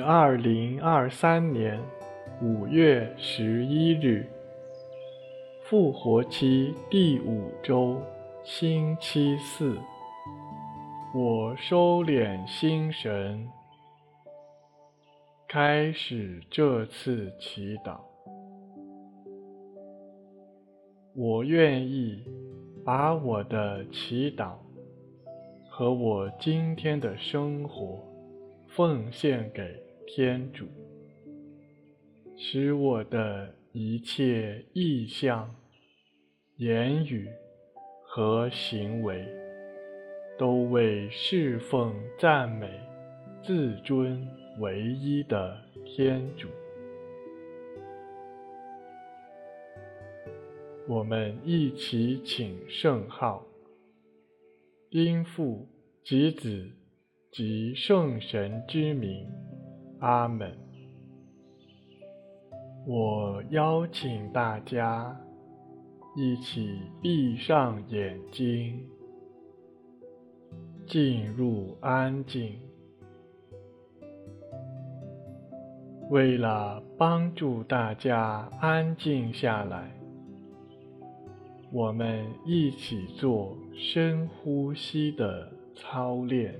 二零二三年五月十一日，复活期第五周，星期四。我收敛心神，开始这次祈祷。我愿意把我的祈祷和我今天的生活奉献给天主，使我的一切意向、言语和行为都为侍奉、赞美、自尊唯一的天主。我们一起请圣号，因父及子及圣神之名，阿门。我邀请大家一起闭上眼睛，进入安静。为了帮助大家安静下来。我们一起做深呼吸的操练，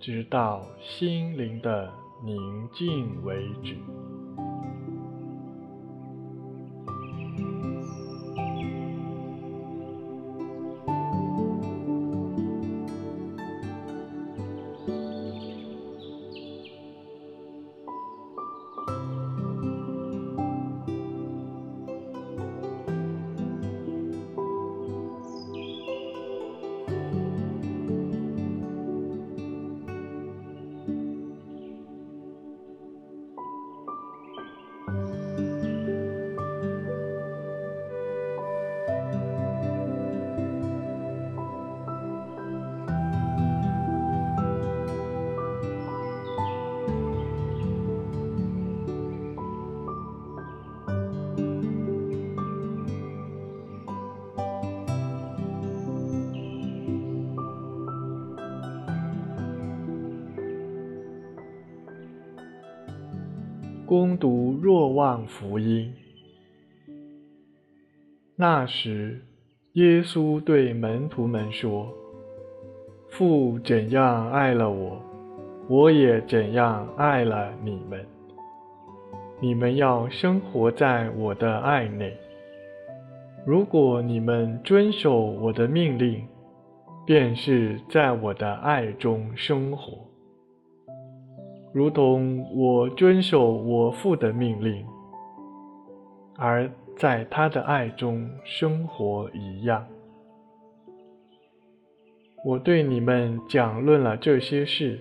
直到心灵的宁静为止。攻读若望福音。那时，耶稣对门徒们说：“父怎样爱了我，我也怎样爱了你们。你们要生活在我的爱内。如果你们遵守我的命令，便是在我的爱中生活。”如同我遵守我父的命令，而在他的爱中生活一样。我对你们讲论了这些事，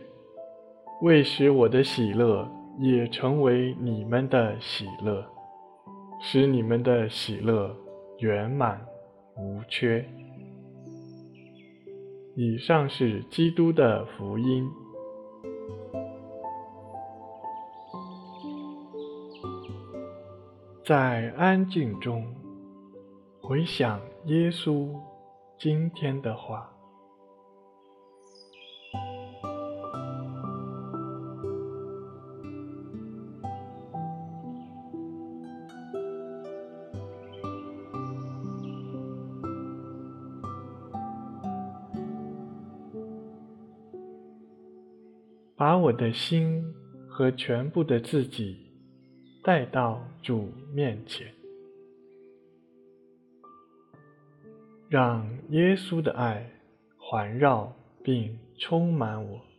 为使我的喜乐也成为你们的喜乐，使你们的喜乐圆满无缺。以上是基督的福音。在安静中回想耶稣今天的话，把我的心和全部的自己。带到主面前，让耶稣的爱环绕并充满我。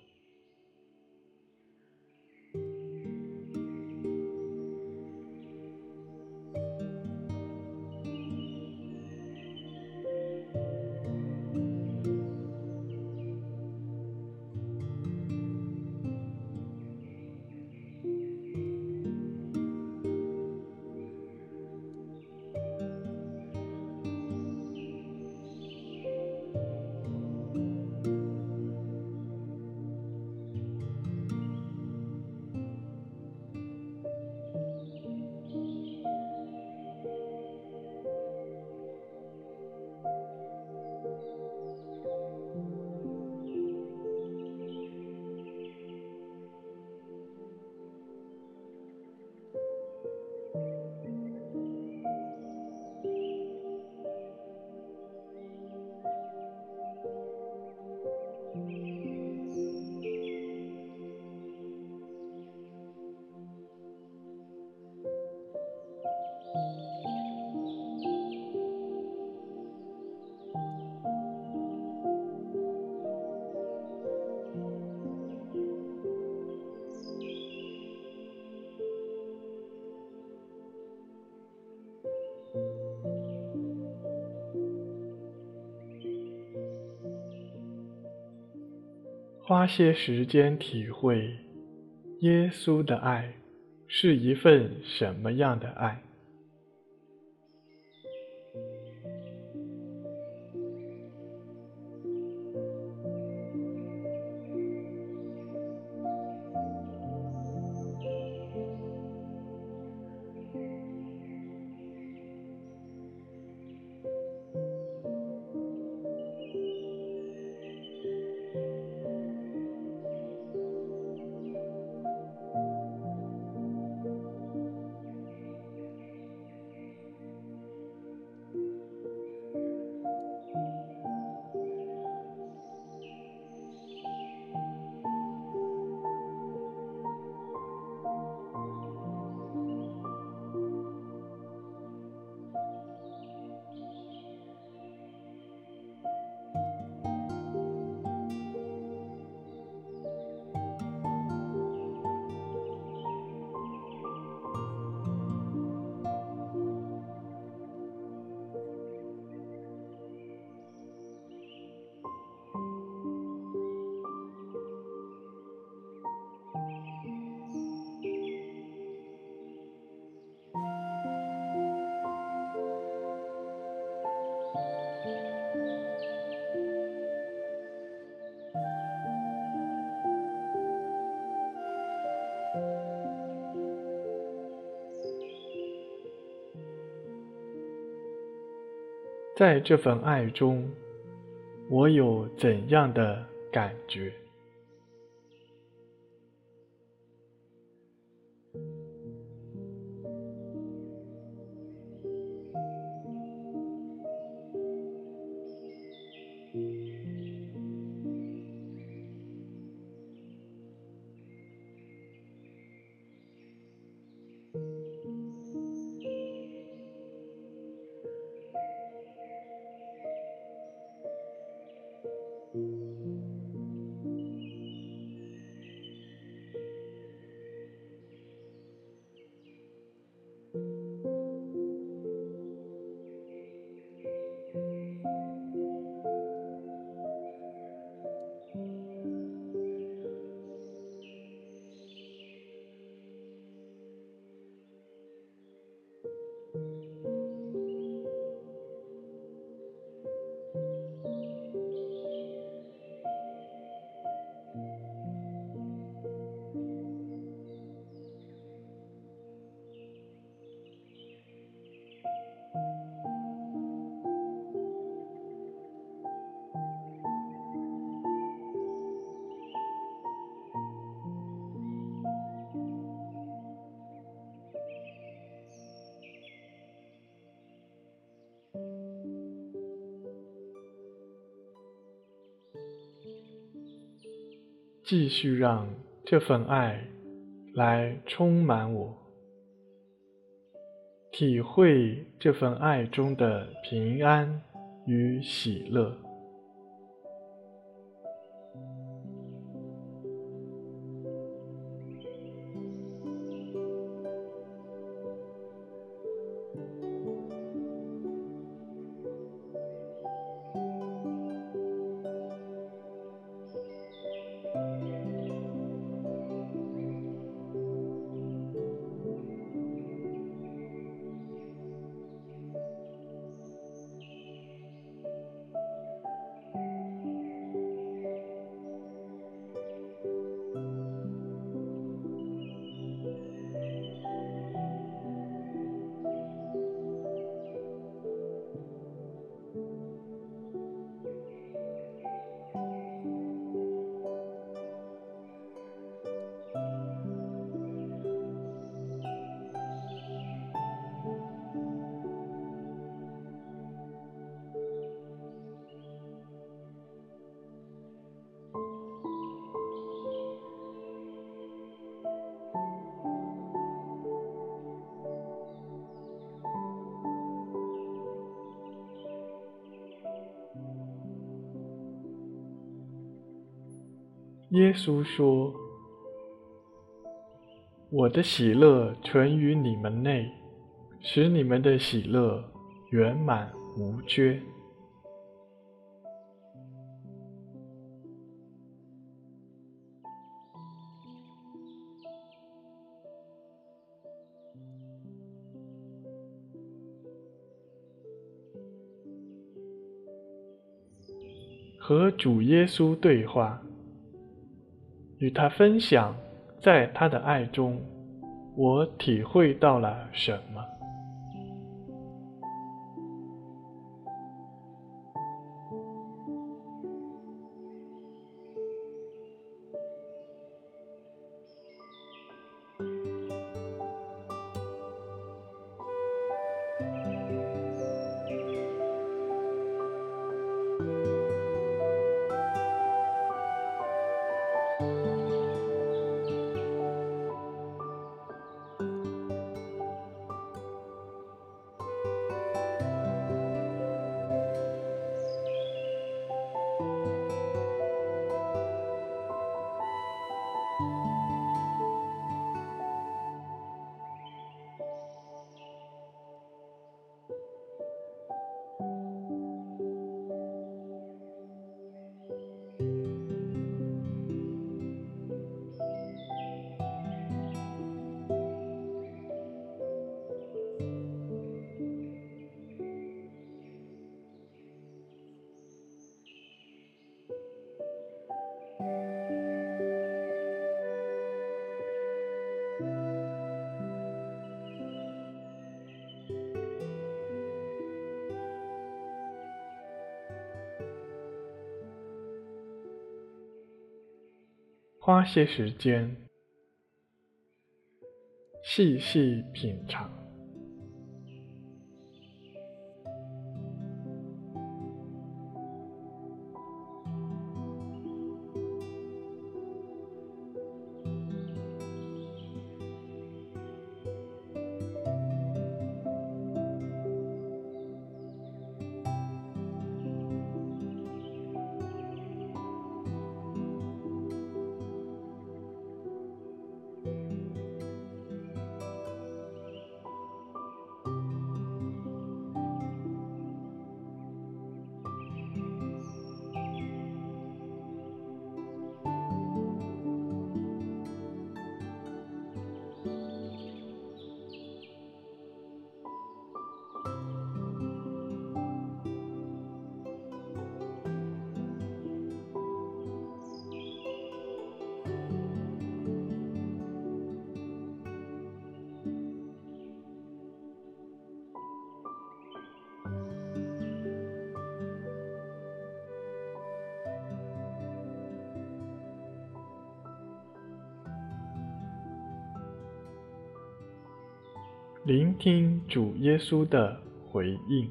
花些时间体会耶稣的爱是一份什么样的爱。在这份爱中，我有怎样的感觉？继续让这份爱来充满我，体会这份爱中的平安与喜乐。耶稣说我的喜乐存于你们内使你们的喜乐圆满无缺。和主耶稣对话。与他分享，在他的爱中，我体会到了什么。花些时间，细细品尝。聆听主耶稣的回应。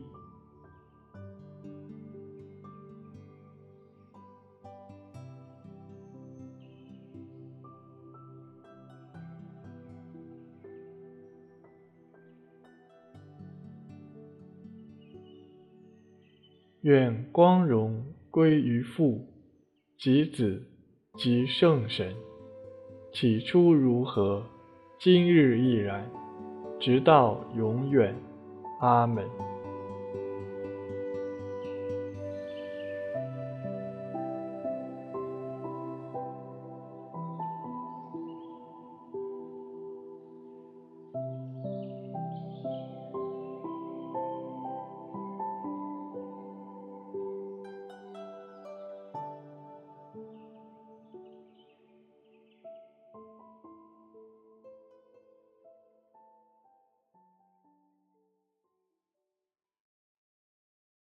愿光荣归于父、及子、及圣神，起初如何，今日亦然。直到永远，阿门。